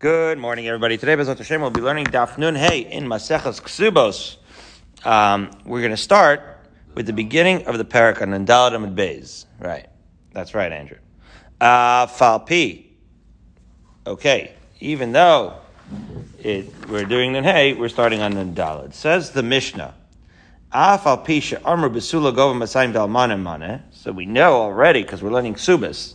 Good morning, everybody. Today, Bezat Hashem, we'll be learning Daf Nun Hey in Maseches Ksubos. Um, we're going to start with the beginning of the parak on Nandalad Amid Beis. Right. That's right, Andrew. Uh, Falpi. Okay. Even though it, we're doing Nun Hey, we're starting on Nandalad. Says the Mishnah. Dalmane mane. So we know already, because we're learning Ksubas,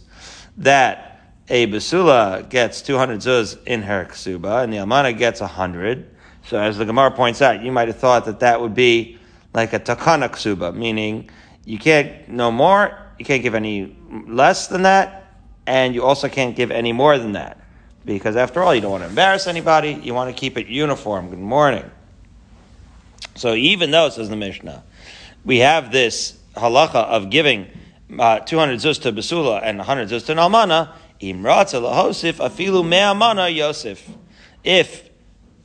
that a basula gets 200 zuz in her ksuba, and the almana gets 100. So as the Gemara points out, you might have thought that that would be like a takana ksuba, meaning you can't no more, you can't give any less than that, and you also can't give any more than that. Because after all, you don't want to embarrass anybody, you want to keep it uniform. Good morning. So even though, says the Mishnah, we have this halacha of giving uh, 200 zuz to basula and 100 zuz to almana. If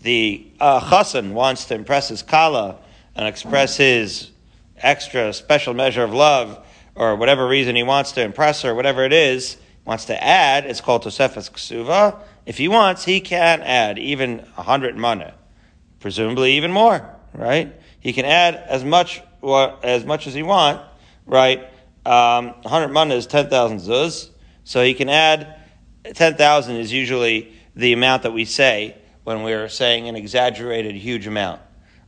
the uh, chassan wants to impress his kala and express his extra special measure of love, or whatever reason he wants to impress her, whatever it is, wants to add, it's called Tosefes Ksuva. If he wants, he can add even a hundred mana, presumably even more, right? He can add as much as much as he want, right? Um, 100 mana is 10,000 zuz. So he can add 10,000 is usually the amount that we say when we're saying an exaggerated huge amount,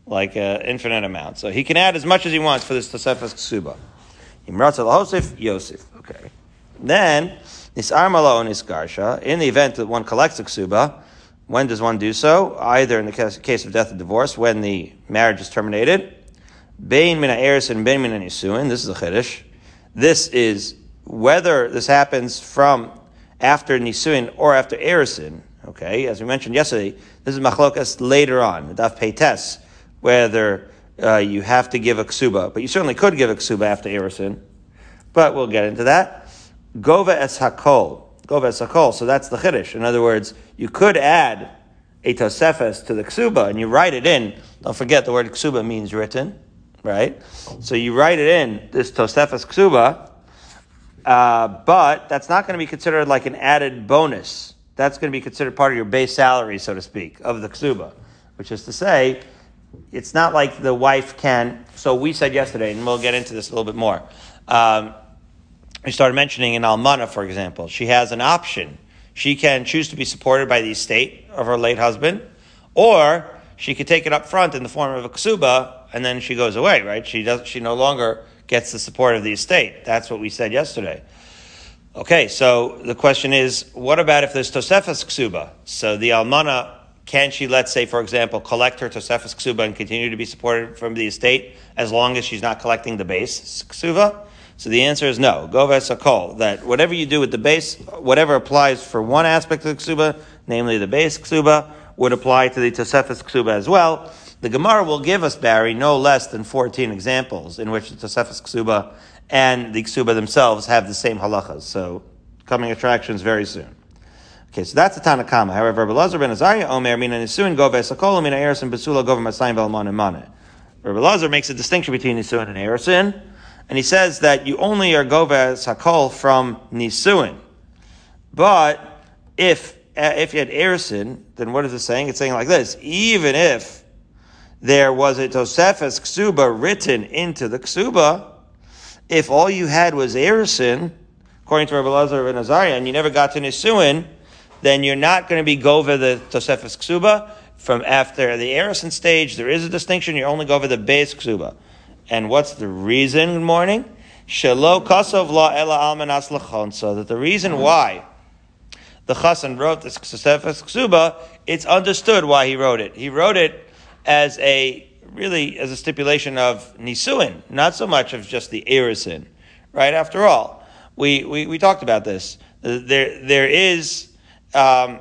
like an infinite amount. So he can add as much as he wants for this Tosefes Ksuba. Yosef, Yosef. Okay. Then, Nisar Malo Nisgarsha, in the event that one collects a Ksuba, when does one do so? Either in the case of death or divorce, when the marriage is terminated. Bein mina eris and mina nisuin. This is a chiddush. This is whether this happens from after Nisuin or after Erisin, okay, as we mentioned yesterday, this is machlokas later on, daf peites, whether uh, you have to give a ksuba, but you certainly could give a ksuba after Erisin, but we'll get into that. Gova es hakol, gova es hakol, so that's the chiddush. In other words, you could add a tosefes to the ksuba and you write it in. Don't forget the word ksuba means written, right? So you write it in, this tosefes ksuba, uh, but that's not going to be considered like an added bonus. That's going to be considered part of your base salary, so to speak, of the ksuba, which is to say, it's not like the wife can. So we said yesterday, and we'll get into this a little bit more. Um, we started mentioning in Almana, for example, she has an option. She can choose to be supported by the estate of her late husband, or she could take it up front in the form of a ksuba, and then she goes away. Right? She does. She no longer gets the support of the estate. That's what we said yesterday. Okay, so the question is, what about if there's Tosefas Ksuba? So the Almana, can she, let's say, for example, collect her Tosefas Ksuba and continue to be supported from the estate as long as she's not collecting the base Ksuba? So the answer is no. Goves Akol. That whatever you do with the base, whatever applies for one aspect of the Ksuba, namely the base Ksuba, would apply to the Tosefas Ksuba as well. The Gemara will give us, Barry, no less than 14 examples in which the Tosefes Ksuba and the Ksuba themselves have the same halachas. So, coming attractions very soon. Okay, so that's the Tanakama. However, Rabbi Lazar ben Azariah Omer mina nisuin gove sakol mina erisin besula gove masayim velman emane. Rabbi Lazar makes a distinction between nisuin and erisin, and he says that you only are gove sakol from nisuin. But if eh, if you had erisin, then what is it saying? It's saying like this: even if there was a Tosefes Ksuba written into the Ksuba, if all you had was Erisin, according to Rabbi Lazar and Azariah, and you never got to Nisuin, then you're not going to be Gova the Tosefes Ksuba. From after the Erison stage, there is a distinction. You only go over the base Ksuba. And what's the reason, morning? Shelo Kosov La Ela Almanas Lachon. So that the reason why the Chassan wrote this Tosefes Ksuba, it's understood why he wrote it. He wrote it as a really as a stipulation of nisuin, not so much of just the erisin, right? After all, we, we, we talked about this. There there is um,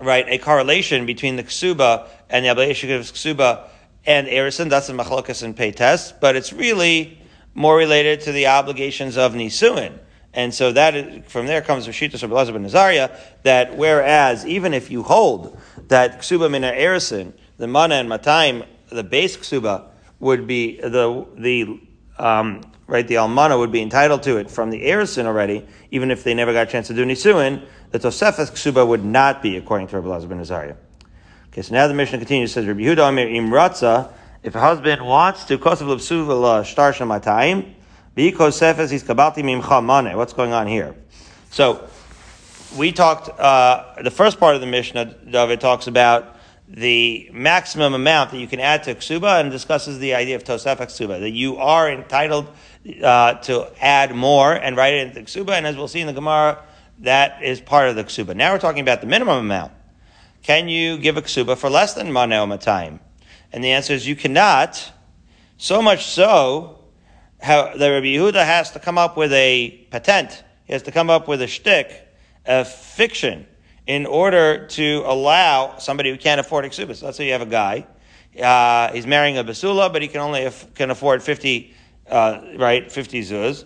right a correlation between the ksuba and the obligation of ksuba and erisin. That's the machlokas and peites, but it's really more related to the obligations of nisuin. And so that is, from there comes Rashitas of Elazar ben Azariah, that whereas even if you hold that ksuba mina erisin the mana and matayim, the base ksuba would be the the um, right the almana would be entitled to it from the erisin already, even if they never got a chance to do nisuin. the Tosefes Ksuba would not be according to Rabbi Lazar ben Azariah. Okay, so now the mission continues. Says, Rabbi Yehuda Amir Imratza, if a husband wants to kosev l'psuva shtar shamatayim, bi kosefes he's kabalti mimcha. What's going on here? So, we talked, uh, the first part of the Mishnah, David talks about the maximum amount that you can add to ksuba and discusses the idea of tosef ksuba, that you are entitled uh, to add more and write it into ksuba, and as we'll see in the Gemara, that is part of the ksuba. Now we're talking about the minimum amount. Can you give a ksuba for less than maneo matayim? And the answer is you cannot. So much so, how the Rabbi Yehuda has to come up with a patent. He has to come up with a shtick, a fiction, in order to allow somebody who can't afford. So let's say you have a guy, uh, he's marrying a basula, but he can only af- can afford fifty, uh, right, fifty zuz.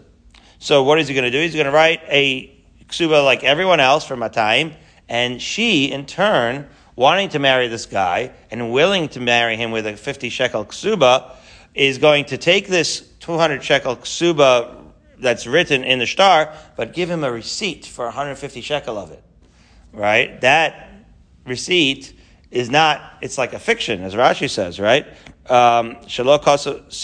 So what is he going to do? He's going to write a ksuba like everyone else for matayim and she, in turn, wanting to marry this guy and willing to marry him with a 50 shekel ksuba, is going to take this 200 shekel ksuba that's written in the star, but give him a receipt for 150 shekel of it. Right? That receipt is not, it's like a fiction, as Rashi says, right? Um, so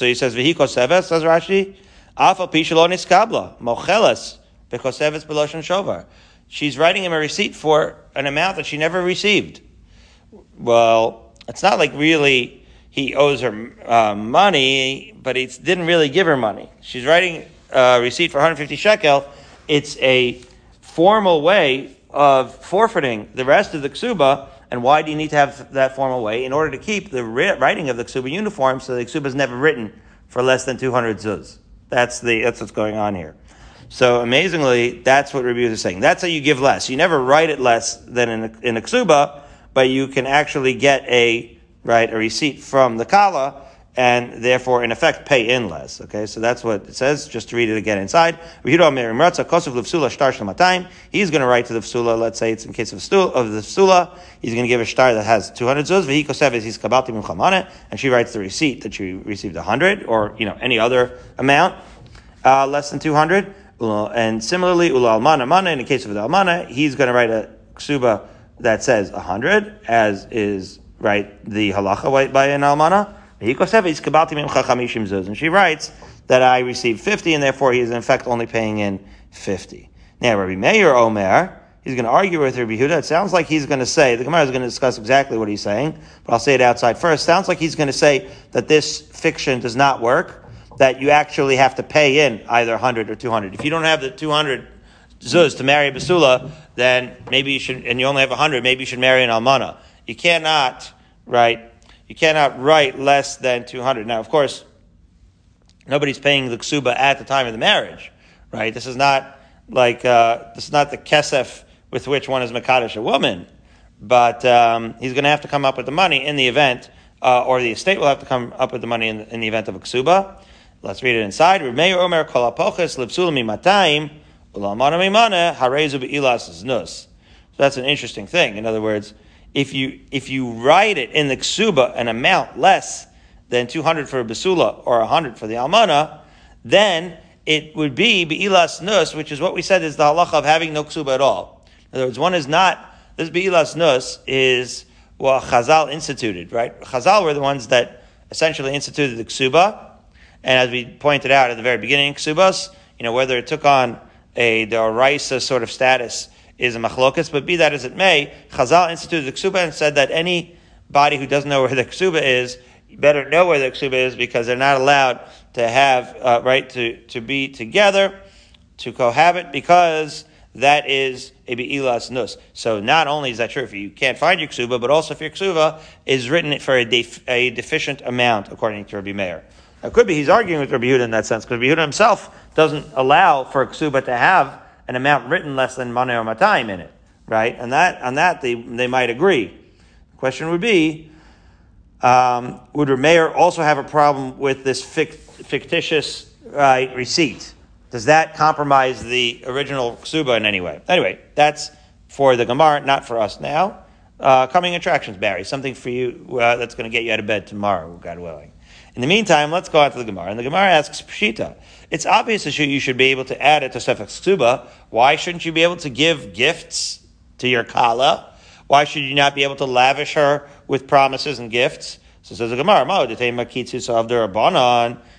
he says, Vihiko seves, says Rashi, Afa pishalonis kabla, mocheles, because beloshan shovar she's writing him a receipt for an amount that she never received. Well, it's not like really he owes her uh, money, but he didn't really give her money. She's writing a receipt for 150 shekel. It's a formal way of forfeiting the rest of the ksuba. And why do you need to have that formal way? In order to keep the writing of the ksuba uniform so the ksuba is never written for less than 200 zuz. That's the, that's what's going on here. So amazingly, that's what Rabbi is saying. That's how you give less. You never write it less than in a, in a ksuba, but you can actually get a right a receipt from the kala and therefore in effect pay in less. Okay, so that's what it says. Just to read it again inside. He's going to write to the vsula. Let's say it's in case of, of the vsula. He's going to give a star that has 200 zuz. And she writes the receipt that she received 100 or, you know, any other amount, uh, less than 200. And similarly, ula almana mana, in the case of the almana, he's going to write a ksuba that says 100, as is, right, the halacha by an almana. And she writes that I received 50, and therefore he is in fact only paying in 50. Now, Rabbi Meir Omer, he's going to argue with Rabbi Huda. It sounds like he's going to say, the Gemara is going to discuss exactly what he's saying, but I'll say it outside first. Sounds like he's going to say that this fiction does not work, that you actually have to pay in either 100 or 200. If you don't have the 200 zuz to marry basula, then maybe you should, and you only have 100, maybe you should marry an almana. You cannot, right? You cannot write less than 200. Now, of course, nobody's paying the ksuba at the time of the marriage, right? This is not like, uh, this is not the kesef with which one is Makadish a woman, but um, he's going to have to come up with the money in the event, uh, or the estate will have to come up with the money in, in the event of a ksuba. Let's read it inside. So that's an interesting thing. In other words, if you if you write it in the ksuba an amount less than 200 for a basula or 100 for the almana, then it would be be'ilas nus, which is what we said is the halacha of having no ksuba at all. In other words, one is not this be'ilas nus is what Chazal instituted, right? Chazal were the ones that essentially instituted the ksuba, and as we pointed out at the very beginning, ksubas, you know, whether it took on a daraisa sort of status is a machlokas, but be that as it may, Chazal instituted the ksuba and said that any body who doesn't know where the ksuba is, better know where the ksuba is because they're not allowed to have, uh, right, to, to be together, to cohabit, because that is a be'ilas nus. So not only is that true if you can't find your ksuba, but also if your ksuba is written for a, def- a deficient amount, according to Rabbi Meir. Now, it could be he's arguing with Rabbi Yehuda in that sense, because Rabbi Yehuda himself doesn't allow for a ksuba to have an amount written less than money or matayim in it, right? And that on that they they might agree. The question would be, um, would Rameir also have a problem with this fictitious right, receipt? Does that compromise the original ksuba in any way? Anyway, that's for the Gemara, not for us now. Uh, coming attractions, Barry, something for you uh, that's going to get you out of bed tomorrow, God willing. In the meantime, let's go out to the Gemara. And the Gemara asks Pshita. It's obvious that you should be able to add it to Sefek Ksuba. Why shouldn't you be able to give gifts to your kala? Why should you not be able to lavish her with promises and gifts? So says the Gemara,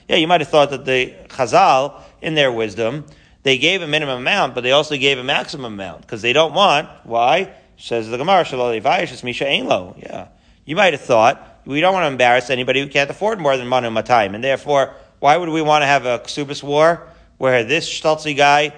yeah, you might have thought that the Chazal, in their wisdom, they gave a minimum amount, but they also gave a maximum amount because they don't want. Why? Says the Gemara, Misha Ainlo. Yeah, you might have thought we don't want to embarrass anybody who can't afford more than manu matayim, and therefore, why would we want to have a ksubis war where this Stoltzy guy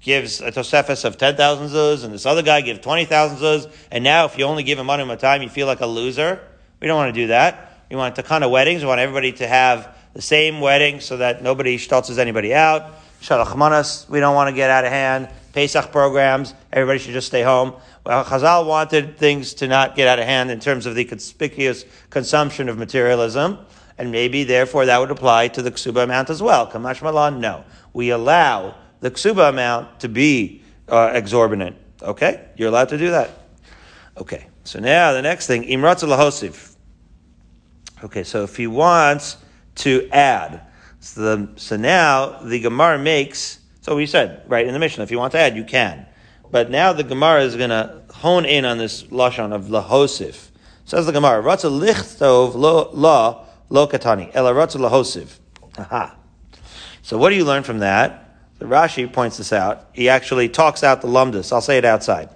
gives a tosefes of 10,000 zuz, and this other guy gives 20,000 zuz, and now if you only give him manu time, you feel like a loser? We don't want to do that. We want of weddings. We want everybody to have the same wedding so that nobody stoltzes anybody out. Shalach manas, we don't want to get out of hand. Pesach programs, everybody should just stay home. Well, Chazal wanted things to not get out of hand in terms of the conspicuous consumption of materialism, and maybe therefore that would apply to the ksuba amount as well. Kamash Malan, no. We allow the ksuba amount to be uh, exorbitant. Okay? You're allowed to do that. Okay. So now the next thing, Imratz lahosiv. Okay, so if he wants to add, so, the, so now the Gemara makes, so we said, right, in the mission, if you want to add, you can. But now the Gemara is going to hone in on this lashon of lahosif. Says the Gemara, "Ratza lichtov lo lo katani ela ratza lahosif." Aha. So what do you learn from that? The Rashi points this out. He actually talks out the lumdus. I'll say it outside.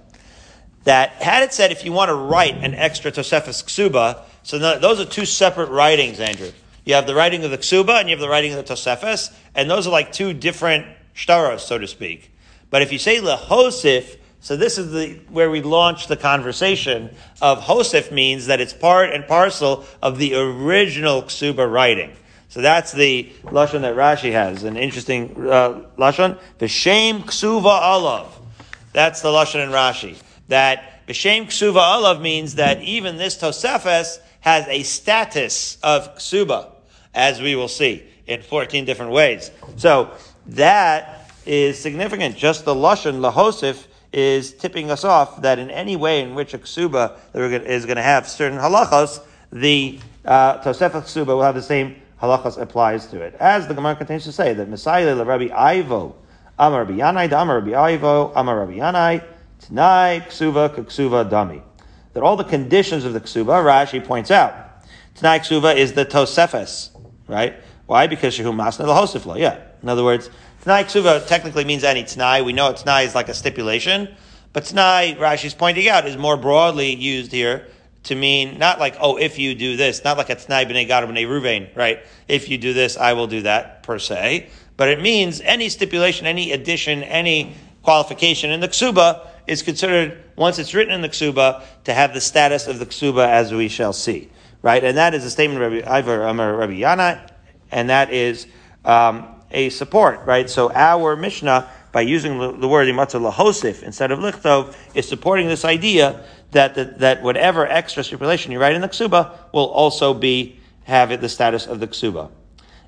That had it said if you want to write an extra tosefes ksuba, so those are two separate writings, Andrew. You have the writing of the ksuba and you have the writing of the tosefes, and those are like two different shtaros, so to speak. But if you say lehosif, so this is the where we launch the conversation of hosif means that it's part and parcel of the original ksuba writing. So that's the lashon that Rashi has, an interesting uh, lashon. V'shem ksuva alav. That's the lashon in Rashi. That v'shem ksuva alav means that even this tosefes has a status of ksuba, as we will see in 14 different ways. So that is significant. Just the Lashon, Lahosif, is tipping us off that in any way in which a ksuba is going to have certain halachos, the uh, Tosefah ksuba will have the same halachos applies to it. As the Gemara continues to say, that Messiah Rabbi Ivo, Amar Rabbi Yanai, Amar Rabbi Ivo, Amar Rabbi Yanai, Tanai, Ksuva, Ksuva, Dami. That all the conditions of the ksuba, Rashi points out. Tanai ksuva is the Tosefes, right? Why? Because Shehu Masna Lahosifla, yeah. In other words, T'nai ksuva technically means any t'nai. We know t'nai is like a stipulation, but t'nai, Rashi's pointing out, is more broadly used here to mean not like, oh, if you do this, not like a t'nai b'nei gad b'nei ruvain, right? If you do this, I will do that, per se. But it means any stipulation, any addition, any qualification in the ksuba is considered, once it's written in the ksuba, to have the status of the ksuba as we shall see. Right? And that is a statement of Rabbi Ivar Amar Rabbi Yana, and that is, um, a support, right? So our Mishnah, by using the word imatzah lahosif instead of lichtov, is supporting this idea that, the, that whatever extra stipulation you write in the ksuba will also be have the status of the ksuba.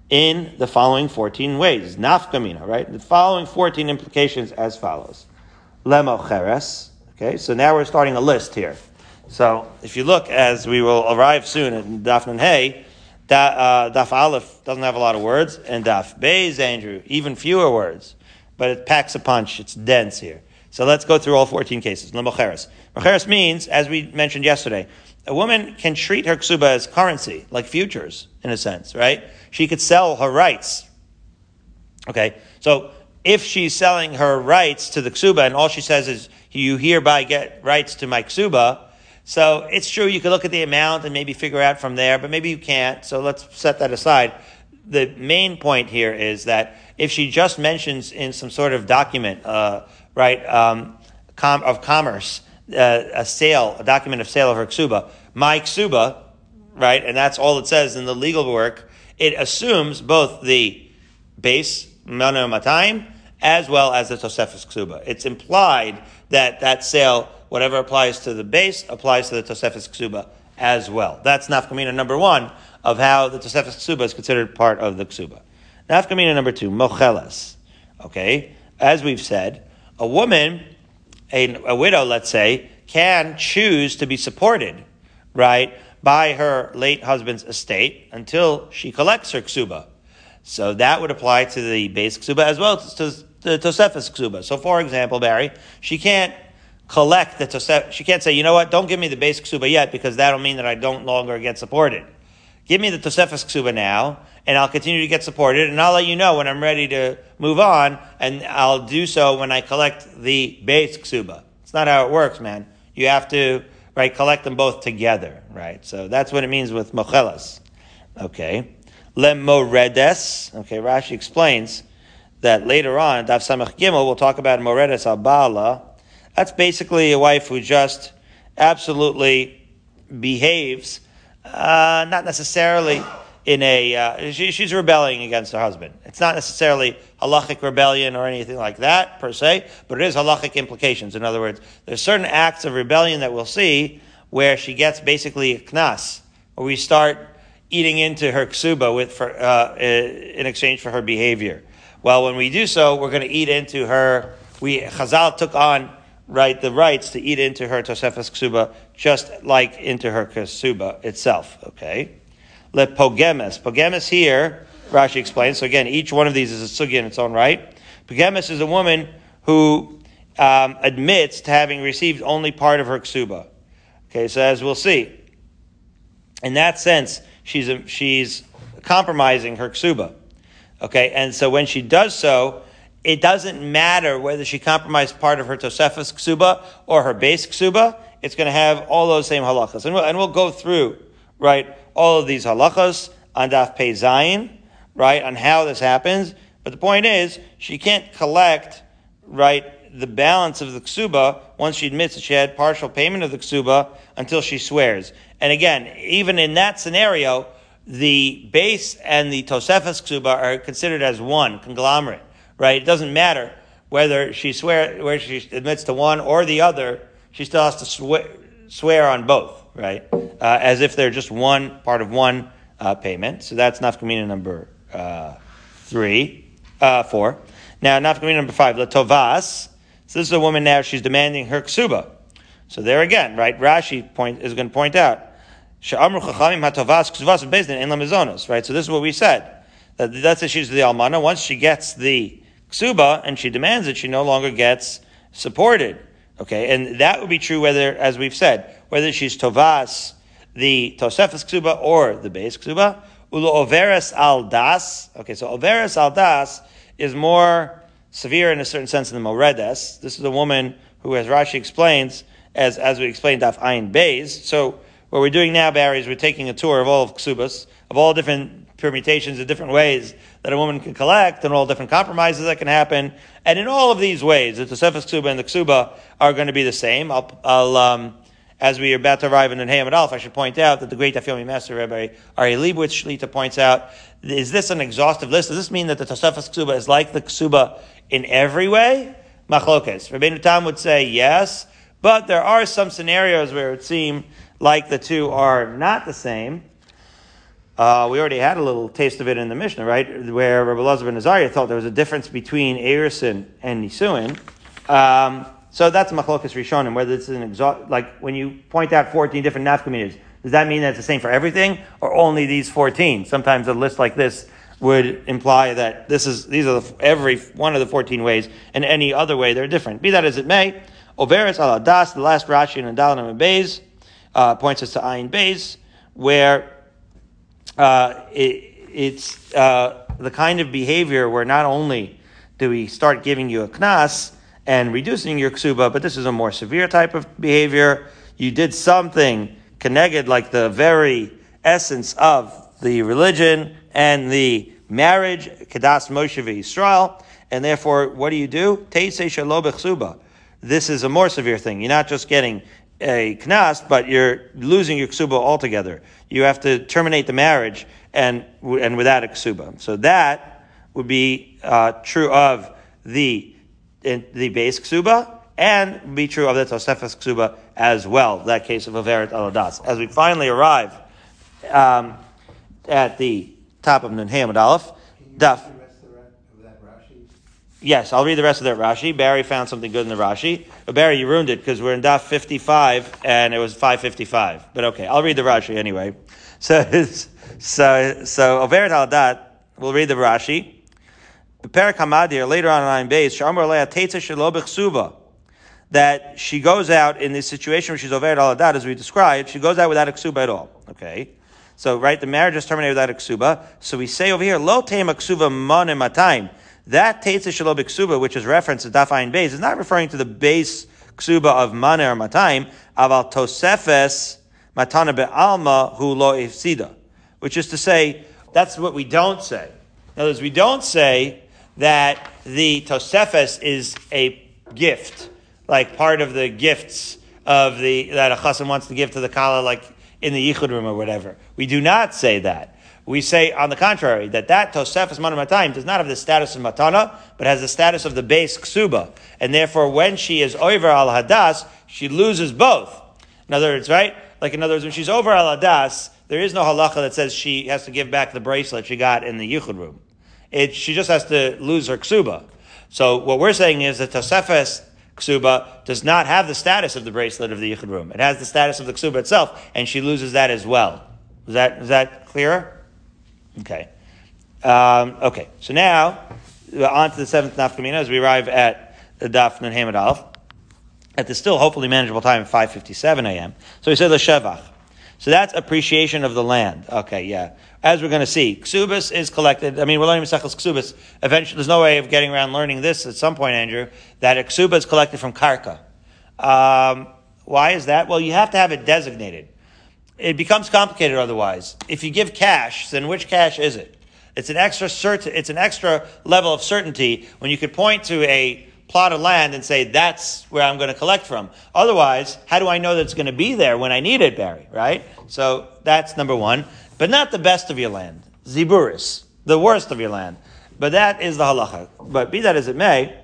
In the following 14 ways. Nafkamina, right? The following 14 implications as follows. Lemocheres. Okay, so now we're starting a list here. So if you look, as we will arrive soon at Dafnan Hay, Da, uh, daf Aleph doesn't have a lot of words, and Daf Beis, Andrew, even fewer words. But it packs a punch. It's dense here. So let's go through all 14 cases. Lemocheres. Mocheres means, as we mentioned yesterday, a woman can treat her ksuba as currency, like futures, in a sense, right? She could sell her rights. Okay, so if she's selling her rights to the ksuba and all she says is, you hereby get rights to my ksuba, so it's true, you could look at the amount and maybe figure out from there, but maybe you can't. So let's set that aside. The main point here is that if she just mentions in some sort of document, uh, right, um, com- of commerce, uh, a sale, a document of sale of her ksuba, my ksuba, right, and that's all it says in the legal work, it assumes both the base, mano matayim, as well as the tosefes ksuba. It's implied that that sale whatever applies to the base applies to the Tosefes Ksuba as well. That's nafkamina number one of how the Tosefes Ksuba is considered part of the Ksuba. Nafkamina number two, mochelas. Okay, as we've said, a woman, a, a widow, let's say, can choose to be supported, right, by her late husband's estate until she collects her ksuba. So that would apply to the base ksuba as well as to the Tosefes ksuba. So, for example, Barry, she can't collect the Tosefes. She can't say, you know what, don't give me the basic ksuba yet because that'll mean that I don't longer get supported. Give me the Tosefes ksuba now, and I'll continue to get supported, and I'll let you know when I'm ready to move on, and I'll do so when I collect the base ksuba. It's not how it works, man. You have to, right, collect them both together, right? So that's what it means with mochelas. Okay. Lemoredes. Okay, Rashi explains that later on, Daf Samach Gimel, we'll talk about Moredes al That's basically a wife who just absolutely behaves, uh, not necessarily in a, uh, she, she's rebelling against her husband. It's not necessarily halachic rebellion or anything like that per se, but it is halachic implications. In other words, there's certain acts of rebellion that we'll see where she gets basically a knas, where we start eating into her ksuba with for, uh, in exchange for her behavior. Well, when we do so, we're going to eat into her. We Chazal took on right the rights to eat into her tosefes ksuba, just like into her ksuba itself. Okay, let pogemes. Here, Rashi explains. So again, each one of these is a sugi in its own right. Pogemes is a woman who um, admits to having received only part of her ksuba. Okay, so as we'll see, in that sense, she's she's compromising her ksuba. Okay, and so when she does so, it doesn't matter whether she compromised part of her Tosefes ksuba or her base ksuba. It's going to have all those same halachas, and we'll, and we'll go through right all of these halachas on Daf Pei Zayin, right on how this happens. But the point is, she can't collect right the balance of the ksuba once she admits that she had partial payment of the ksuba until she swears. And again, even in that scenario, the base and the Tosefes ksuba are considered as one conglomerate, right? It doesn't matter whether she swear where she admits to one or the other. She still has to swear, swear on both, right? Uh, as if they're just one part of one uh, payment. So that's nafkamina number uh, three, uh, four. Now nafkamina number five, latovas. So this is a woman now. She's demanding her ksuba. So there again, right? Rashi point is going to point out Right? So this is what we said. That that's if she's the almana. Once she gets the ksuba and she demands it, she no longer gets supported. Okay, and that would be true whether, as we've said, whether she's tovas, the tosefes ksuba, or the base ksuba. Ulo overes al das. Okay, so overes al das is more severe in a certain sense than the moredes. This is a woman who, as Rashi explains, as as we explained, daf ayin beis. So what we're doing now, Barry, is we're taking a tour of all of ksubas, of all different permutations, of different ways that a woman can collect, and all different compromises that can happen. And in all of these ways, the Tosefes ksuba and the ksuba are going to be the same. I'll, I'll um, as we are about to arrive in Nehemiah Alf, I should point out that the great Daf Master Rabbi Ari Leibowitz Shlita points out, is this an exhaustive list? Does this mean that the Tosefes Ksuba is like the Ksuba in every way? Machlokes. Rabbeinu Tam would say yes, but there are some scenarios where it seems like the two are not the same. Uh, we already had a little taste of it in the Mishnah, right? Where Rabbi Lazar ben Azariah thought there was a difference between Erison and Nisuin. Um, so that's Machlokas Rishonim, whether it's an exhaust, like when you point out 14 different nafkaminas, does that mean that it's the same for everything or only these 14? Sometimes a list like this would imply that this is, these are the, every one of the 14 ways and any other way they're different. Be that as it may, Overis al Das, the last Rashi in Dalanam and Beis, uh, points us to Ayin Beis, where uh, it, it's uh, the kind of behavior where not only do we start giving you a knas and reducing your ksuba, but this is a more severe type of behavior. You did something connected, like the very essence of the religion and the marriage, kadas Moshe Yisrael, and therefore, what do you do? Teisei shalo This is a more severe thing. You're not just getting a knas, but you're losing your ksuba altogether. You have to terminate the marriage and and without a ksuba. So that would be uh, true of the the base ksuba and be true of the tosefes ksuba as well. That case of averet aladas. As we finally arrive um, at the top of Nun Hamad Aleph, Daf. Yes, I'll read the rest of that Rashi. Barry found something good in the Rashi. Barry, you ruined it because we're in Daf 55 and it was 555. But okay, I'll read the Rashi anyway. So, so, so, Overet al Dat, we'll read the Rashi. Perak Hamadir, later on in Ayin Beis, Shamar Lea Teitza Shelo Bechsuba. that she goes out in this situation where she's over at Aladat, as we described, she goes out without a ksuba at all. Okay? So, right, the marriage is terminated without a ksuba. So we say over here, lo teim ksuba mon matayim. That teitza shalom ksuba, which is referenced to dafayin base, is not referring to the base ksuba of mane or matayim, aval tosefes matana be'alma hu lo ifsida. Which is to say, that's what we don't say. In other words, we don't say that the tosefes is a gift, like part of the gifts of the that a chassan wants to give to the kala, like in the yichud room or whatever. We do not say that. We say, on the contrary, that that Tosefes Matayim does not have the status of Matana, but has the status of the base Ksuba. And therefore, when she is over al Hadas, she loses both. In other words, right? Like, in other words, when she's over al Hadas, there is no halacha that says she has to give back the bracelet she got in the Yichud room. It, she just has to lose her Ksuba. So what we're saying is that Tosefes ksuba does not have the status of the bracelet of the yichud room. It has the status of the ksuba itself, and she loses that as well. Is that is that clearer? Okay. Um, okay. So now on to the seventh nafkamina as we arrive at the daf nun hamid at the still hopefully manageable time of 5:57 a.m. So he said the shevach. So that's appreciation of the land. Okay, yeah. As we're going to see, ksubis is collected. I mean, we're learning Mesechus ksubis. Eventually, there's no way of getting around learning this at some point, Andrew, that a ksuba is collected from karka. Um, why is that? Well, you have to have it designated. It becomes complicated otherwise. If you give cash, then which cash is it? It's an extra certain, it's an extra level of certainty when you could point to a plot of land and say, that's where I'm going to collect from. Otherwise, how do I know that it's going to be there when I need it, Barry? Right? So that's number one. But not the best of your land. Ziburis. The worst of your land. But that is the halacha. But be that as it may,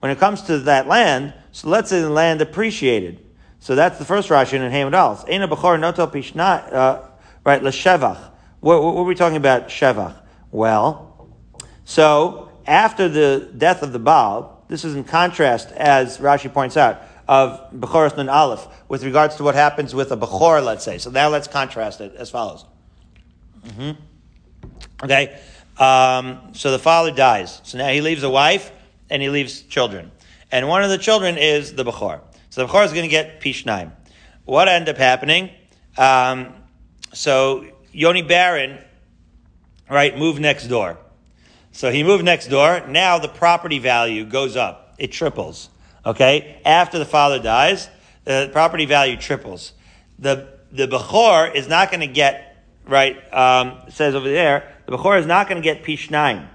when it comes to that land, so let's say the land appreciated. So that's the first Rashi in Hamid Alf. Eina Bechor Noto Pishna, uh, right, Leshevach. What, what, what are we talking about, Shevach? Well, so after the death of the Baal, this is in contrast, as Rashi points out, of Bechoros Nun Aleph, with regards to what happens with a Bechor, let's say. So now let's contrast it as follows. Mm-hmm. Okay? Um, so the father dies. So now he leaves a wife and he leaves children. And one of the children is the Bechor. So the Bechor is going to get Pishnaim. What ended up happening? Um, so Yoni Baron, right, moved next door. So he moved next door. Now the property value goes up. It triples. Okay? After the father dies, the property value triples. The, the Bechor is not going to get, right, um, it says over there, the Bechor is not going to get Pishnaim.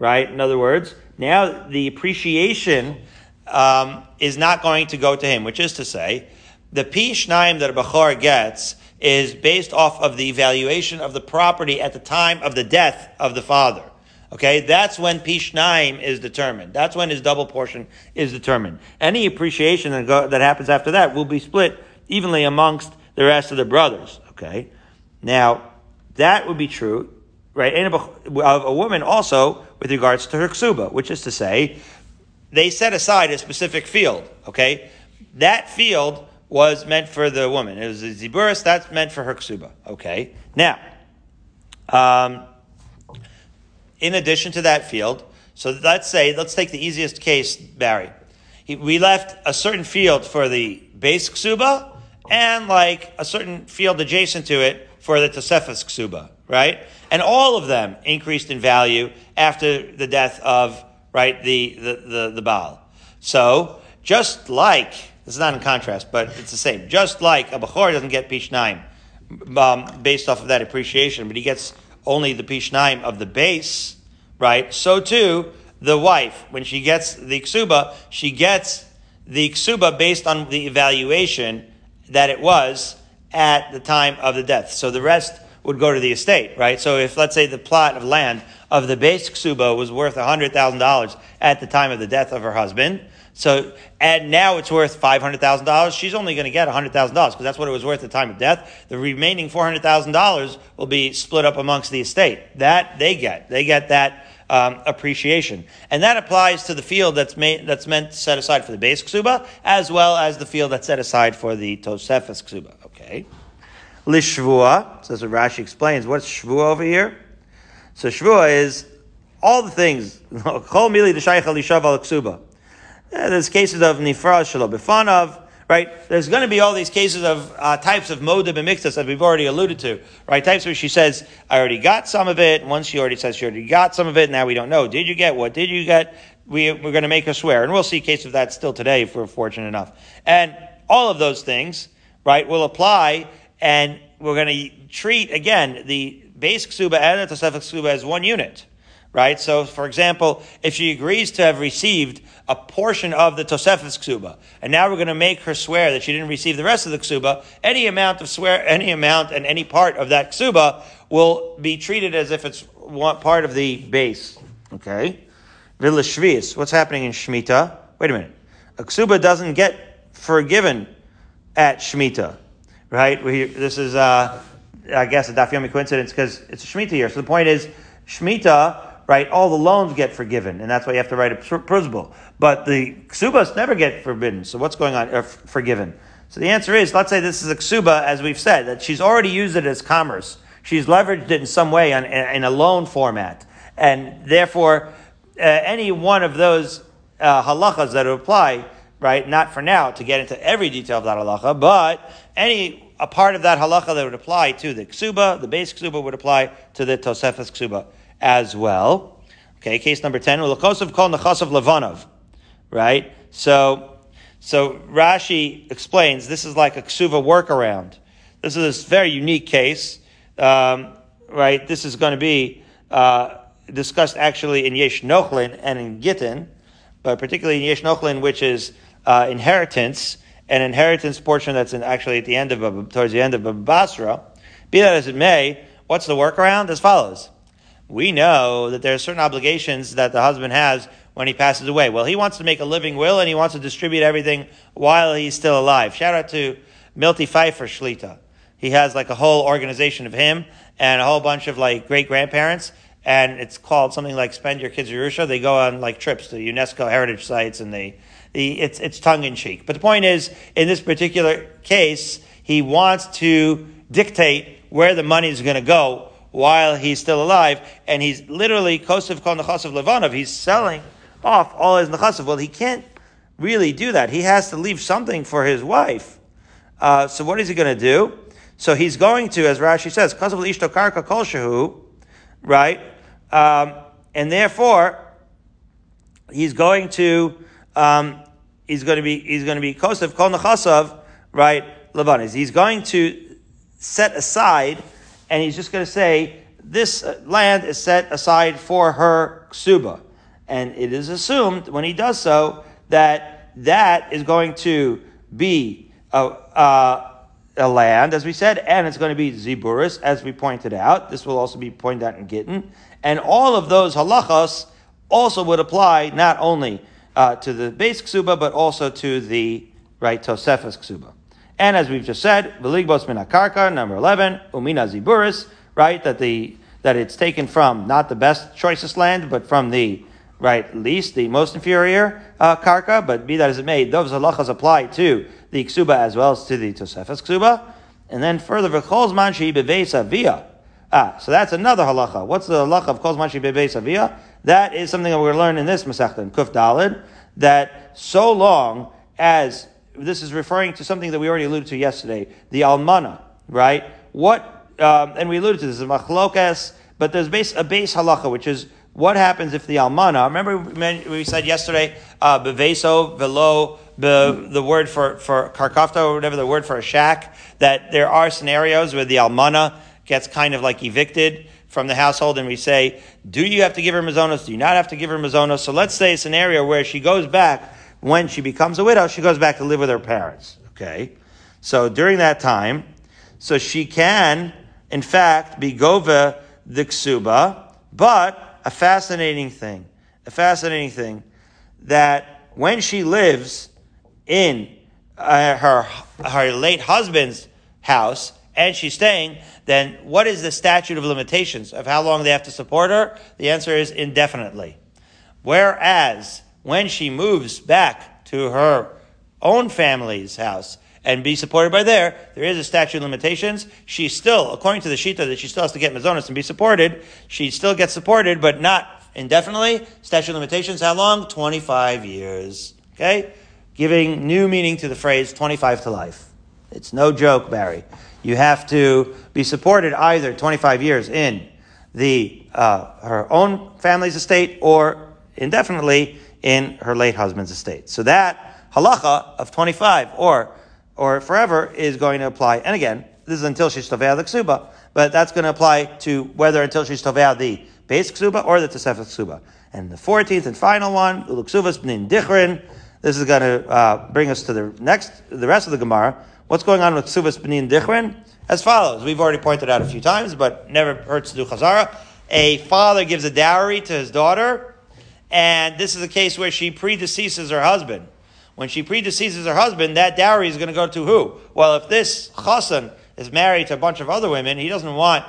Right? In other words, now the appreciation um, is not going to go to him, which is to say, the Pishnaim that a Bechor gets is based off of the evaluation of the property at the time of the death of the father. Okay, that's when Pishnaim is determined. That's when his double portion is determined. Any appreciation that, go, that happens after that will be split evenly amongst the rest of the brothers. Okay, now that would be true, right? And a, a woman also with regards to her ksuba, which is to say, they set aside a specific field. Okay, that field was meant for the woman. It was a ziburis that's meant for her ksuba. Okay, now. Um, in addition to that field. So let's say, let's take the easiest case, Barry. He, we left a certain field for the base ksuba and like a certain field adjacent to it for the Tosefes ksuba, right? And all of them increased in value after the death of, right, the, the, the, the Baal. So, just like, this is not in contrast, but it's the same. Just like a Bechor doesn't get Pishnaim um, based off of that appreciation, but he gets only the pishnaim of the base, right? So too, the wife, when she gets the ksuba, she gets the ksuba based on the evaluation that it was at the time of the death. So the rest would go to the estate, right? So if, let's say, the plot of land of the base ksuba was worth $100,000 at the time of the death of her husband, so, and now it's worth $500,000. She's only going to get $100,000 because that's what it was worth at the time of death. The remaining $400,000 will be split up amongst the estate. That they get. They get that um, appreciation. And that applies to the field that's, made, that's meant set aside for the base ksuba, as well as the field that's set aside for the Tosefes ksuba. Okay. Lishvua, so as Rashi explains, what's shvua over here? So shvua is all the things. There's cases of nifra shalom bifanav, right? There's going to be all these cases of uh, types of modib and mixtas that we've already alluded to, right? Types where she says, I already got some of it. Once she already says she already got some of it, now we don't know. Did you get what did you get? We, we're going to make her swear. And we'll see cases of that still today if we're fortunate enough. And all of those things, right, will apply and we're going to treat, again, the base ksuba and the tosefet ksuba as one unit right? So, for example, if she agrees to have received a portion of the Tosefet's ksuba, and now we're going to make her swear that she didn't receive the rest of the ksuba, any amount of swear, any amount and any part of that ksuba will be treated as if it's one part of the base. Okay? Villa what's happening in Shemitah? Wait a minute. A ksuba doesn't get forgiven at Shemitah, right? We, this is, uh, I guess, a dafyomi coincidence because it's a Shemitah year. So the point is, Shemitah right? All the loans get forgiven, and that's why you have to write a pruzbul. But the ksubas never get forbidden. So what's going on? Uh, forgiven. So the answer is, let's say this is a ksuba, as we've said, that she's already used it as commerce. She's leveraged it in some way on, in a loan format, and therefore, uh, any one of those uh, halachas that apply, right? Not for now to get into every detail of that halacha, but any a part of that halacha that would apply to the ksuba, the base ksuba would apply to the tosefes ksuba as well. Okay, case number 10, Ulakosov called Nechasav Levanov. Right? So, so Rashi explains this is like a ksuva workaround. This is a very unique case. Um, right? This is going to be uh, discussed actually in Yesh Nochlin and in Gittin, but particularly in Yesh Nochlin, which is uh, inheritance, an inheritance portion that's in, actually at the end of towards the end of Basra. Be that as it may, what's the workaround? As follows we know that there are certain obligations that the husband has when he passes away. Well, he wants to make a living will and he wants to distribute everything while he's still alive. Shout out to Milty Pfeiffer Shlita. He has like a whole organization of him and a whole bunch of like great grandparents. And it's called something like Spend Your Kids Yerusha. They go on like trips to UNESCO heritage sites and they, the, it's, it's tongue in cheek. But the point is, in this particular case, he wants to dictate where the money is going to go while he's still alive, and he's literally Kosov Kol Nechasav Levanov, he's selling off all his Nechasav. Well, he can't really do that. He has to leave something for his wife. Uh, so what is he going to do? So he's going to, as Rashi says, Kosov Ishto Karka Kol Shehu, right? Um, and therefore, he's going to, um, he's going to be, he's going to be Kosov Kol Nechasav, right? Levanis. He's going to set aside and he's just going to say, this uh, land is set aside for her ksuba. And it is assumed when he does so that that is going to be a, a, a land, as we said, and it's going to be ziburis, as we pointed out. This will also be pointed out in Gittin. And all of those halachas also would apply not only uh, to the base ksuba, but also to the right tosefes ksuba. And as we've just said, v'ligbos min akarka, number 11, umina ziburis, right, that the, that it's taken from not the best, choicest land, but from the, right, least, the most inferior, uh, karka, but be that as it may, those halachas apply to the ksuba as well as to the tosefes ksuba. And then further, v'cholz manshi bevesa via. Ah, so that's another halacha. What's the halacha of kol manshi bevesa via? That is something that we're going to learn in this Masechta, Kuf Dalid, that so long as this is referring to something that we already alluded to yesterday, the almana, right? What, um, and we alluded to this, the machlokas, but there's base, a base halacha, which is what happens if the almana, remember we said yesterday, uh, beveso, velo, the, the word for, for karkafta, or whatever the word for a shack, that there are scenarios where the almana gets kind of like evicted from the household and we say, do you have to give her mazonos? Do you not have to give her mazonos? So let's say a scenario where she goes back when she becomes a widow, she goes back to live with her parents. Okay? So during that time, so she can, in fact, be gova the ksuba, but a fascinating thing, a fascinating thing, that when she lives in uh, her, her late husband's house, and she's staying, then what is the statute of limitations of how long they have to support her? The answer is indefinitely. Whereas when she moves back to her own family's house and be supported by there, there is a statute of limitations. She still, according to the Shita, that she still has to get Mazonas and be supported. She still gets supported, but not indefinitely. Statute of limitations, how long? 25 years. Okay? Giving new meaning to the phrase 25 to life. It's no joke, Barry. You have to be supported either 25 years in the uh, her own family's estate or indefinitely in her late husband's estate. So that halacha of 25 or or forever is going to apply. And again, this is until she's tovea the ksuba, but that's going to apply to whether until she's tovea the base ksuba or the tosefet ksuba. And the 14th and final one, uluksuvas b'nin dichrin. This is going to uh, bring us to the next, the rest of the Gemara. What's going on with ksuvas b'nin dichrin? As follows. We've already pointed out a few times, but never hurts to do chazara. A father gives a dowry to his daughter, and this is a case where she predeceases her husband. When she predeceases her husband, that dowry is going to go to who? Well, if this chassan is married to a bunch of other women, he doesn't want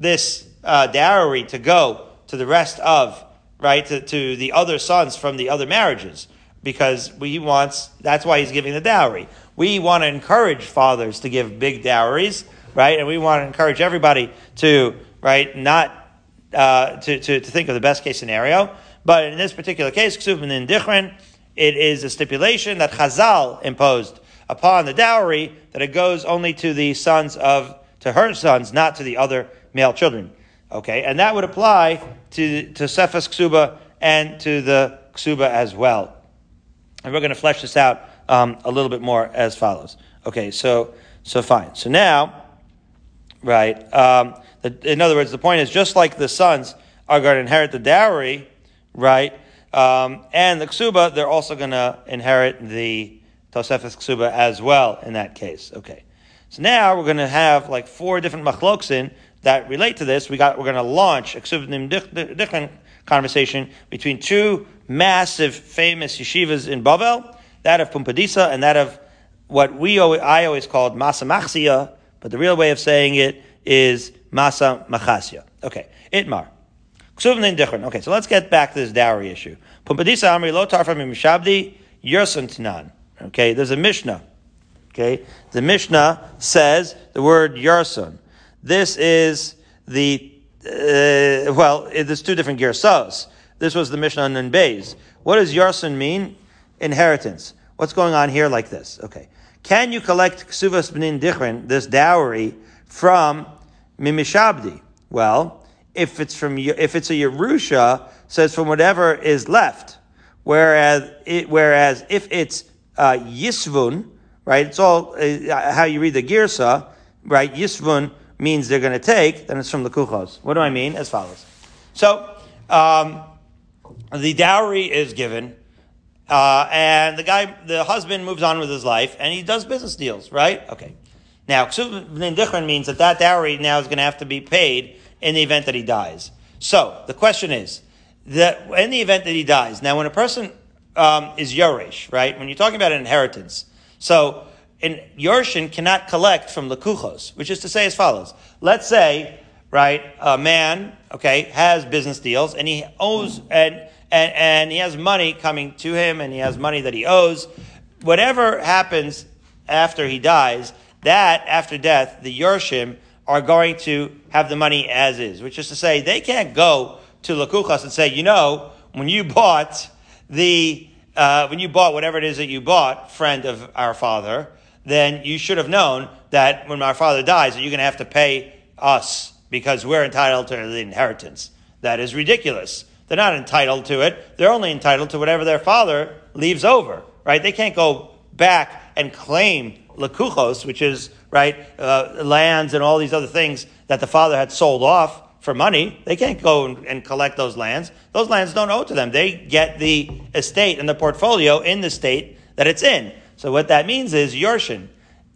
this uh, dowry to go to the rest of, right, to, to the other sons from the other marriages. Because he wants, that's why he's giving the dowry. We want to encourage fathers to give big dowries, right? And we want to encourage everybody to, right, not, uh, to, to, to think of the best case scenario. But in this particular case, it is a stipulation that Chazal imposed upon the dowry that it goes only to the sons of, to her sons, not to the other male children. Okay, and that would apply to, to Cephas Ksuba and to the Ksuba as well. And we're going to flesh this out um, a little bit more as follows. Okay, so, so fine. So now, right, um, the, in other words, the point is just like the sons are going to inherit the dowry, right, um, and the ksuba, they're also going to inherit the Tosefes ksuba as well in that case. Okay. So now we're going to have like four different machloksin that relate to this. We got, we're going to launch a different conversation between two massive famous yeshivas in Bavel, that of Pumbedisa and that of what we I always called Masa Machsia, but the real way of saying it is Masa Machasia. Okay. Itmar. Okay, so let's get back to this dowry issue. Pumbedisa Amri Lotar Tarfa Mishabdi Yersun Tanan. Okay, there's a Mishnah. Okay, the Mishnah says the word Yersun. This is the uh, well, it, there's two different girsos. This was the Mishnah in Beis. What does Yarsun mean? Inheritance. What's going on here like this? Okay. Can you collect ksuvas b'nin dichrin, this dowry, from mimishabdi? Well, if it's from if it's a Yerusha, says from whatever is left. Whereas it, whereas if it's uh, Yisvun, right? It's all uh, how you read the Girsa, right? Yisvun means they're going to take. Then it's from the Kuchos. What do I mean? As follows. So um, the dowry is given. Uh, and the guy, the husband moves on with his life, and he does business deals, right? Okay. Now, means that that dowry now is going to have to be paid in the event that he dies. So the question is that in the event that he dies, now when a person um, is Yoresh, right? When you're talking about an inheritance, so in Yorshin cannot collect from the which is to say as follows. Let's say, right, a man, okay, has business deals and he owes and and, and he has money coming to him and he has money that he owes. Whatever happens after he dies, that after death, the Yorshim are going to have the money as is, which is to say, they can't go to Lakuchas and say, you know, when you bought the, uh, when you bought whatever it is that you bought, friend of our father, then you should have known that when my father dies, you're going to have to pay us because we're entitled to the inheritance. That is ridiculous. They're not entitled to it. They're only entitled to whatever their father leaves over, right? They can't go back and claim lakuchos, which is right uh, lands and all these other things that the father had sold off for money. They can't go and, and, collect those lands. Those lands don't owe to them. They get the estate and the portfolio in the state that it's in. So what that means is yorshin.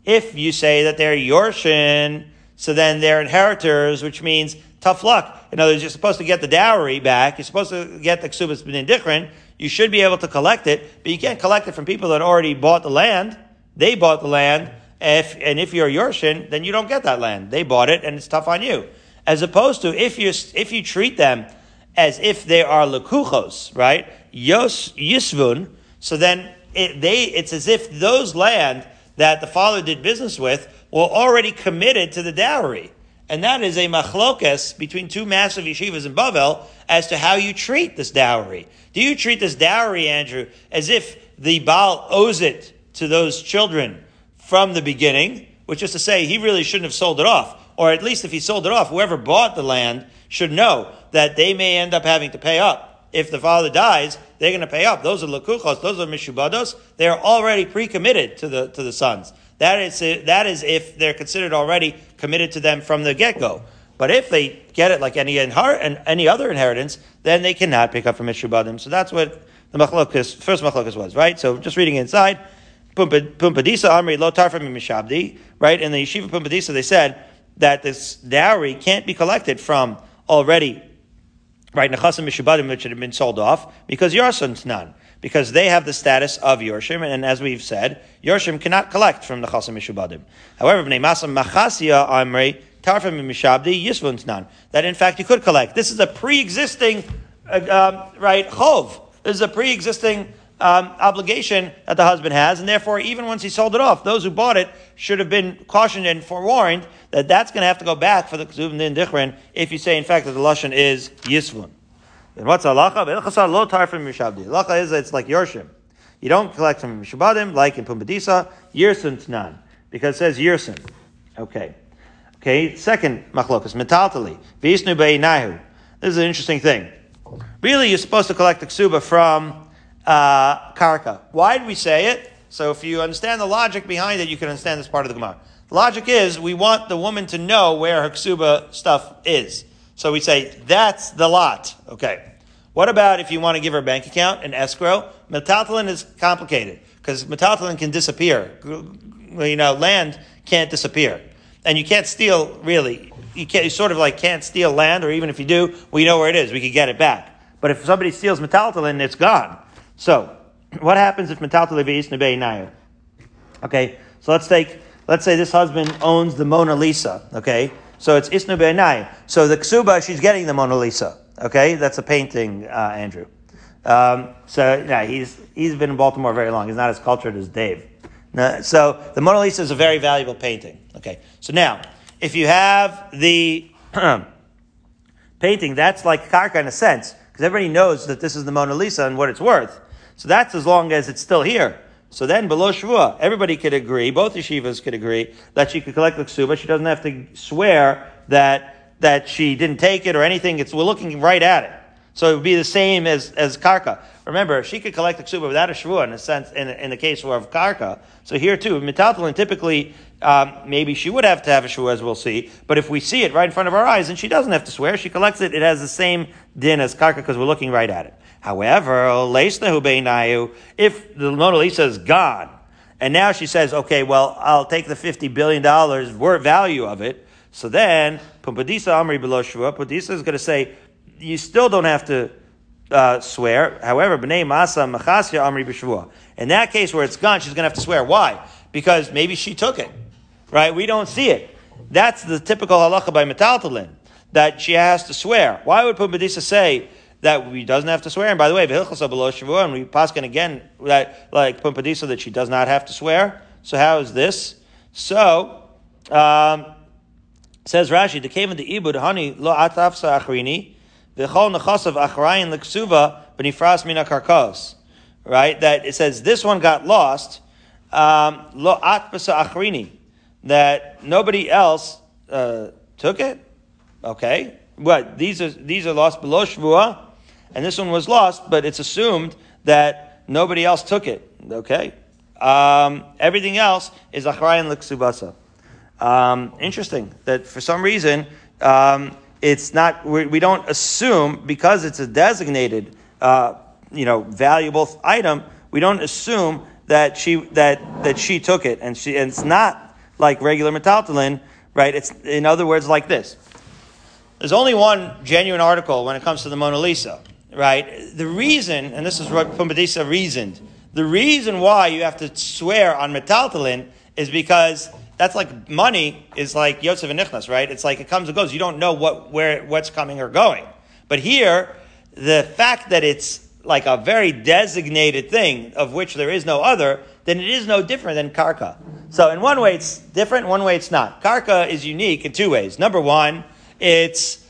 If you say that they're yorshin, so then they're inheritors, which means tough luck. In other words, you're supposed to get the dowry back. You're supposed to get the ksubas b'nin dichrin. You should be able to collect it, but you can't collect it from people that already bought the land. They bought the land, if, and if you're a Yorshin, then you don't get that land. They bought it, and it's tough on you. As opposed to if you if you treat them as if they are lekuchos, right? Yos yisvun. So then it, they it's as if those land that the father did business with were already committed to the dowry. And that is a machlokes between two massive yeshivas in Bavel as to how you treat this dowry. Do you treat this dowry, Andrew, as if the Baal owes it to those children from the beginning, which is to say he really shouldn't have sold it off. Or at least if he sold it off, whoever bought the land should know that they may end up having to pay up. If the father dies, they're going to pay up. Those are lakuchos, those are mishubados. They are already pre-committed to the, to the sons. That is, that is if they're considered already committed to them from the get-go. But if they get it like any inher- and any other inheritance, then they cannot pick up from mishubadim. So that's what the machlokas, first machlokas was, right? So just reading inside, Pumbedisa Amri lo tarfa mishabdi, right? In the yeshiva Pumbedisa, they said that this dowry can't be collected from already, right? Nechasim mishubadim, which had been sold off, because Yarson's none. Because they have the status of Yorshim, and as we've said, Yorshim cannot collect from Nechasim mishubadim. However, Bnei Masam Machasia Amri tarfa mishabdi yisvun's none. That in fact you could collect. This is a pre-existing, uh, um, right, chov. This is a pre-existing um, obligation that the husband has, and therefore, even once he sold it off, those who bought it should have been cautioned and forewarned that that's going to have to go back for the ksubim din dichrin if you say, in fact, that the lashon is yisvun. And what's halacha? Lo tarfim mishabdi. Halacha is it's like yorshim. You don't collect from mishabadim like in pumbedisa. Yirsun none because it says yirsun. Okay. Okay. Second machlokas metaltali v'isnu be'inahu. This is an interesting thing. Really, you're supposed to collect the ksuba from uh, karka. Why do we say it? So if you understand the logic behind it, you can understand this part of the Gemara. The logic is we want the woman to know where her ksuba stuff is. So we say, that's the lot. Okay. What about if you want to give her a bank account, an escrow? Metaltalin is complicated because metaltalin can disappear. You know, land can't disappear. And you can't steal, really. You, can't, you sort of like can't steal land, or even if you do, we know where it is. We could get it back. But if somebody steals metaltalin, it's gone. So, what happens if metaltal leviis nebei nair? Okay, so let's take, let's say this husband owns the Mona Lisa, okay? So it's isnu be'enai. So the ksuba, she's getting the Mona Lisa, okay? That's a painting, uh, Andrew. Um, so, yeah, he's, he's been in Baltimore very long. He's not as cultured as Dave. so the Mona Lisa is a very valuable painting, okay? So now, if you have the painting, that's like karka in a sense, because everybody knows that this is the Mona Lisa and what it's worth. So that's as long as it's still here. So then below Shavua, everybody could agree, both yeshivas could agree, that she could collect the ksuba. She doesn't have to swear that, that she didn't take it or anything. It's, we're looking right at it. So it would be the same as, as karka. Remember, she could collect the ksuba without a shavua in a sense, in, in the case of karka. So here too, metaltalin typically, um, maybe she would have to have a shavua as we'll see. But if we see it right in front of our eyes, and she doesn't have to swear, she collects it, it has the same din as karka because we're looking right at it. However, if the Mona Lisa is gone, and now she says, okay, well, I'll take the $50 billion worth value of it. So then, Pumbedisa Amri below Pumbedisa is going to say, you still don't have to uh, swear. However, B'nai Masa Machasya Amri B'Shua. In that case where it's gone, she's going to have to swear. Why? Because maybe she took it. Right? We don't see it. That's the typical halacha by Metaltalin, that she has to swear. Why would Pumbedisa say, that he doesn't have to swear. And by the way, and we paskin again that like Pumbedisa that she does not have to swear. So how is this? So um, says Rashi, the cave in the ibud honey lo atafsa achrini v'chol nechasav achrayin leksuva b'nifras mina karkos. Right, that it says this one got lost. Um, lo atfasa achrini that nobody else uh, took it. Okay, what these are these are lost below shvua and this one was lost, but it's assumed that nobody else took it. Okay? Um, everything else is achrayin l'ksubasa. Um, interesting that for some reason um, it's not. We, we, don't assume because it's a designated, uh, you know, valuable item. We don't assume that she that that she took it, and she and it's not like regular metaltalin, right? It's in other words like this. There's only one genuine article when it comes to the Mona Lisa right? The reason, and this is what Pumbedisa reasoned, the reason why you have to swear on metaltalin is because that's like money is like Yosef and Nichnas, right? It's like it comes and goes. You don't know what where what's coming or going. But here, the fact that it's like a very designated thing of which there is no other, then it is no different than karka. So in one way it's different, one way it's not. Karka is unique in two ways. Number one, it's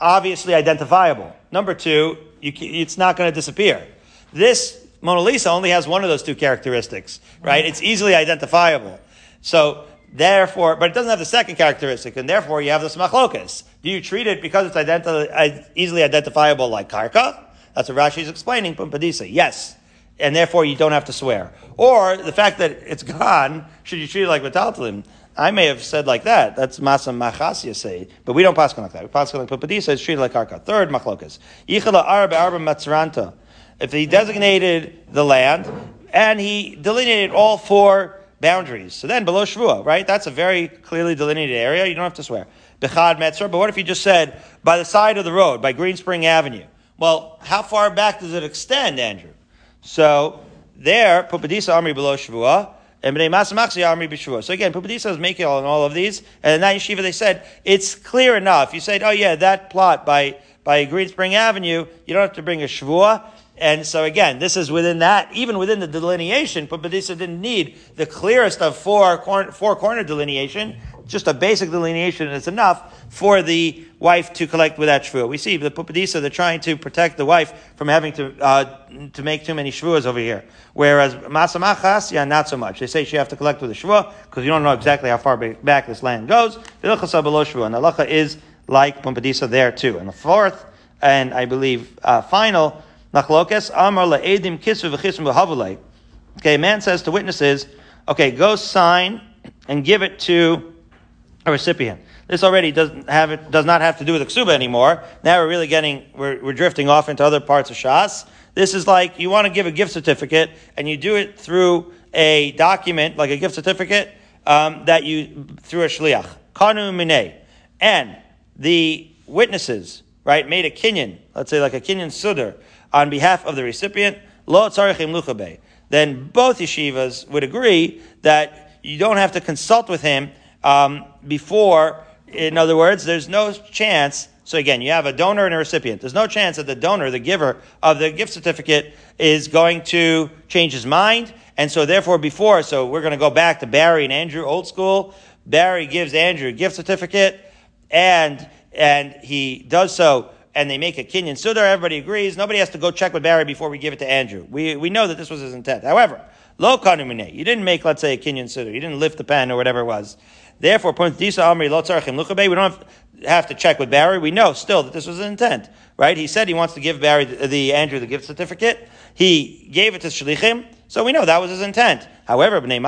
obviously identifiable. Number two, you, it's not going to disappear. This Mona Lisa only has one of those two characteristics, right? It's easily identifiable. So therefore, but it doesn't have the second characteristic, and therefore you have this machlokas. Do you treat it because it's identi- easily identifiable like karka? That's what Rashi is explaining, Pumbedisa. Yes. And therefore you don't have to swear. Or the fact that it's gone, should you treat it like metaltalim? I may have said like that. That's masa machasya say, but we don't pass like that. We pass like Pumbedisa is treated like karka. Third machlokas. Arba arba matzranta. If he designated the land and he delineated all four boundaries, so then below Shvua, right? That's a very clearly delineated area. You don't have to swear. Bechad Metzor. But what if you just said by the side of the road, by Green Spring Avenue? Well, how far back does it extend, Andrew? So there, Pumbedisa Amri below Shvua. So again, Pumbedisa is making all all of these. And in that yeshiva, they said, it's clear enough. You said, oh yeah, that plot by, by Green Spring Avenue, you don't have to bring a Shvua. And so again, this is within that, even within the delineation, Pumbedisa didn't need the clearest of four, four corner delineation just a basic delineation is enough for the wife to collect without shvuah. We see the pumbedisa, they're trying to protect the wife from having to, uh, to make too many shvuahs over here. Whereas masamachas, yeah, not so much. They say she have to collect with a shvuah because you don't know exactly how far back this land goes. The below shvuah. And halacha is like pumbedisa there too. And the fourth, and I believe uh, final, machlokes amar la'edim kisvu v'chismu Okay, man says to witnesses, okay, go sign and give it to a recipient. This already doesn't have it, does not have to do with the ksuba anymore. Now we're really getting, we're, we're drifting off into other parts of Shas. This is like you want to give a gift certificate and you do it through a document, like a gift certificate, um, that you, through a shliach. Kanu minay. And the witnesses, right, made a kinyan, let's say like a kinyan sudar, on behalf of the recipient, lo tzarechim luchabe. Then both yeshivas would agree that you don't have to consult with him um, before. In other words, there's no chance. So again, you have a donor and a recipient. There's no chance that the donor, the giver of the gift certificate, is going to change his mind. And so therefore before, so we're going to go back to Barry and Andrew, old school. Barry gives Andrew a gift certificate and, and he does so and they make a kinyan sudar. Everybody agrees. Nobody has to go check with Barry before we give it to Andrew. We, we know that this was his intent. However, lo kanumine, you didn't make, let's say, a kinyan sudar. You didn't lift the pen or whatever it was. Therefore, we don't have, have to check with Barry. We know still that this was an intent, right? He said he wants to give Barry the, the Andrew the gift certificate. He gave it to Shlichim, so we know that was his intent. However. No,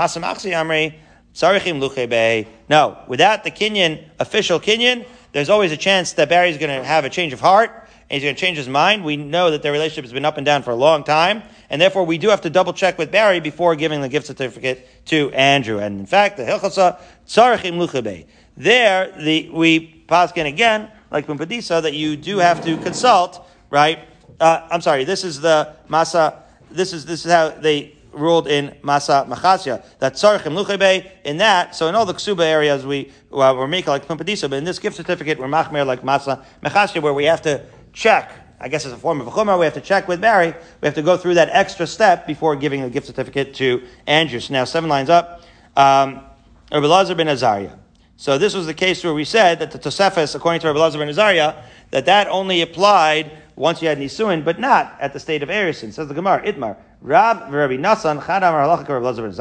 without the kinyan official kinyan, there's always a chance that Barry's going to have a change of heart he's going to change his mind. We know that their relationship has been up and down for a long time, and therefore we do have to double check with Barry before giving the gift certificate to Andrew. And in fact, the Hilchasa Tzarechim Luchabe. There, the, we paskin again, like Pumbedisa, that you do have to consult, right? Uh, I'm sorry, this is the Masa, this is, this is how they ruled in Masa Machasya, that Tzarechim Luchebe, in that, so in all the Ksuba areas we, well, we're making like Pumbedisa, but in this gift certificate we're Machmer like Masa Machasya, where we have to check. I guess as a form of a chumrah, we have to check with Barry. We have to go through that extra step before giving a gift certificate to Andrew. So now seven lines up. Um, Rabbi Lazar ben Azariah. So this was the case where we said that the Tosefes, according to Rabbi Lazar ben Azariah, that that only applied once you had Nisuin, but not at the state of Erison. Says the Gemara, Itmar. Rab Rabbi Nasan, Chadamar Halachik Rabbi Lazar ben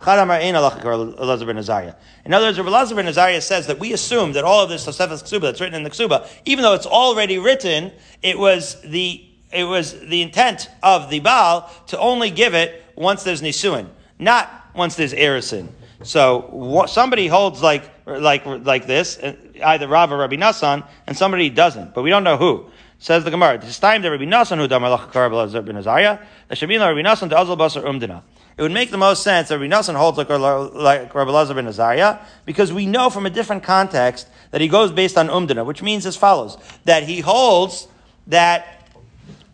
Chadamar Ein Halachik Rabbi Lazar ben. In other words, Rabbi Lazar ben Azariah says that we assume that all of this Tosefes Ksuba that's written in the Ksuba, even though it's already written, it was the it was the intent of the Baal to only give it once there's Nisuin, not once there's Erison. So somebody holds like like like this, uh, either Rav or Rabbi Nasan, and somebody doesn't, but we don't know who. Says the Gemara, this time the Rabbi Nasan who damar lach ben Azariah, the Shamila Rabbi Nasan to Azal Basar Umdina. It would make the most sense that Rabbi Nasan holds like, like Rabbi Lazar ben Azariah, because we know from a different context that he goes based on Umdina, which means as follows, that he holds that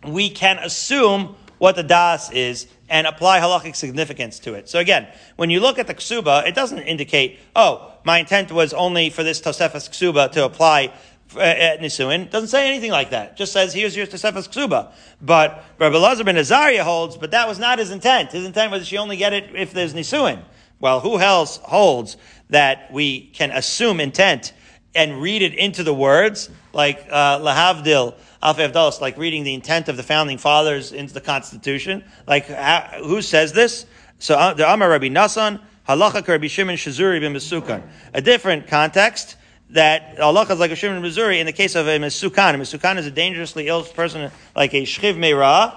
we can assume what the das is and apply halachic significance to it. So again, when you look at the ksuba, it doesn't indicate, oh, my intent was only for this tosefas ksuba to apply at Nisuin. Doesn't say anything like that. Just says, here's your tosefas ksuba. But Rabbi Lazar ben Azariah holds, but that was not his intent. His intent was she only get it if there's Nisuin. Well, who else holds that we can assume intent and read it into the words, like uh, lahavdil afevdalos, like reading the intent of the founding fathers into the Constitution. Like who says this? So uh, the Amar Rabbi Nasan halacha Rabbi Shimon Shazuri b'Mesukan. A different context that halacha is like a Shimon Shazuri in the case of a Mesukan. A Mesukan is a dangerously ill person, like a Shchiv Meirah,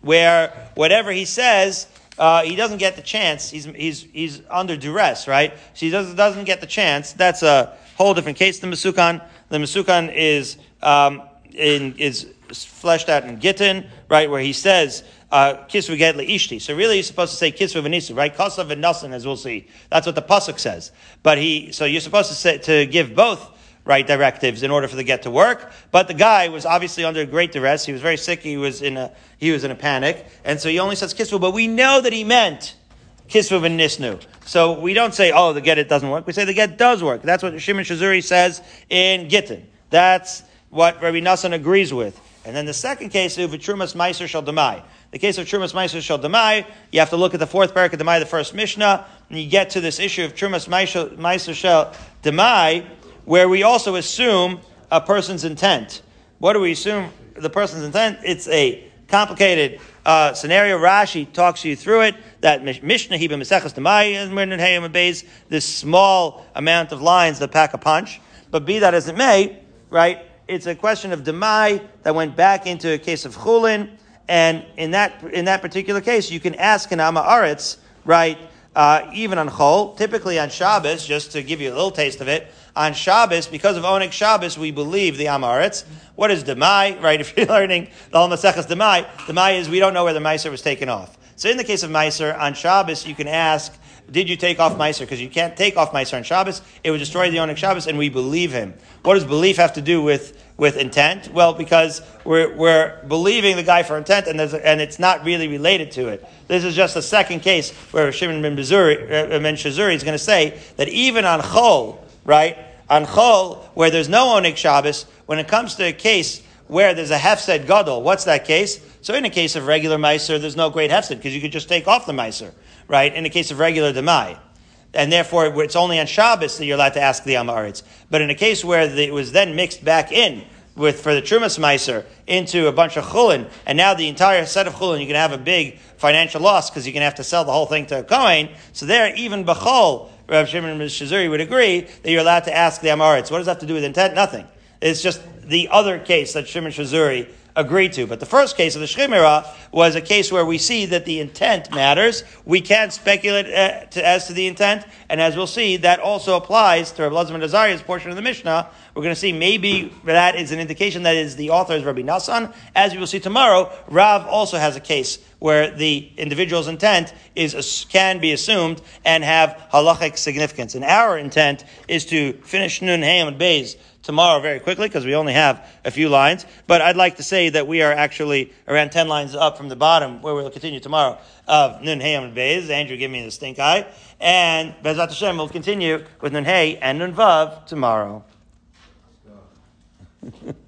where whatever he says uh, he doesn't get the chance. He's, he's, he's under duress, right? So he doesn't, doesn't get the chance. That's a whole different case than Masukan. The Masukan is, um, in, is fleshed out in Gittin, right, where he says, uh, kisvu get ishti. So really you're supposed to say kisvu v'nisu, right? Kosav and as we'll see. That's what the pasuk says. But he, so you're supposed to say, to give both right directives in order for the get to work. But the guy was obviously under great duress. He was very sick. He was in a he was in a panic, and so he only says kisvu. But we know that he meant kisvu and nisnu. So we don't say oh the get it doesn't work. We say the get does work. That's what Shimon Shazuri says in Gittin. That's what Rabbi Nassan agrees with. And then the second case of Trumas Meiser Shal Demai. The case of Trumas Meiser shall Demai, you have to look at the fourth parak of Demai, the first Mishnah, and you get to this issue of Trumas Meiser shall Demai, where we also assume a person's intent. What do we assume the person's intent? It's a complicated uh, scenario. Rashi talks you through it. That Mishnah Heba Mesechus Demai and this small amount of lines that pack a punch. But be that as it may, right? It's a question of Demai that went back into a case of Chulin, and in that in that particular case, you can ask an Ama Aretz, right? Uh, even on Chol, typically on Shabbos, just to give you a little taste of it, on Shabbos, because of Onik Shabbos, we believe the Amaretz. What is Demai, right? If you're learning the Almaseches Demai, Demai is we don't know where the Meiser was taken off. So in the case of Meiser, on Shabbos, you can ask, did you take off Meiser? Because you can't take off Meiser on Shabbos. It would destroy the Onik Shabbos, and we believe him. What does belief have to do with, with intent? Well, because we're, we're believing the guy for intent, and, there's and it's not really related to it. This is just the second case where Shimon ben, uh, ben Shazuri is going to say that even on Chol, right? On Chol, where there's no Onik Shabbos, when it comes to a case where there's a Hefsed Gadol, what's that case? So in a case of regular Meiser, there's no great Hefsed, because you could just take off the Meiser, right? In a case of regular Demai. And therefore, it's only on Shabbos that you're allowed to ask the Amaritz. But in a case where it was then mixed back in with for the Trumas Meiser into a bunch of chulin, and now the entire set of chulin, you can have a big financial loss because you can have to sell the whole thing to a Kohen. So there, even Bechol, Rav Shimon Shazuri would agree that you're allowed to ask the Amaritz. What does that have to do with intent? Nothing. It's just the other case that Shimon Shazuri agreed to. But the first case of the Shchimera was a case where we see that the intent matters. We can't speculate uh, as to the intent, and as we'll see, that also applies to Rabbi Lazar Azaria's portion of the Mishnah. We're going to see maybe that is an indication that is the author is Rabbi Nassan. As we will see tomorrow, Rav also has a case where the individual's intent is can be assumed and have halachic significance. And our intent is to finish Nun Hayam and Beis tomorrow very quickly because we only have a few lines. But I'd like to say that we are actually around 10 lines up from the bottom where we'll continue tomorrow of Nun Hey and Bez. Andrew, give me the stink eye. And Bezat Hashem will continue with Nun Hey and Nun Vav tomorrow.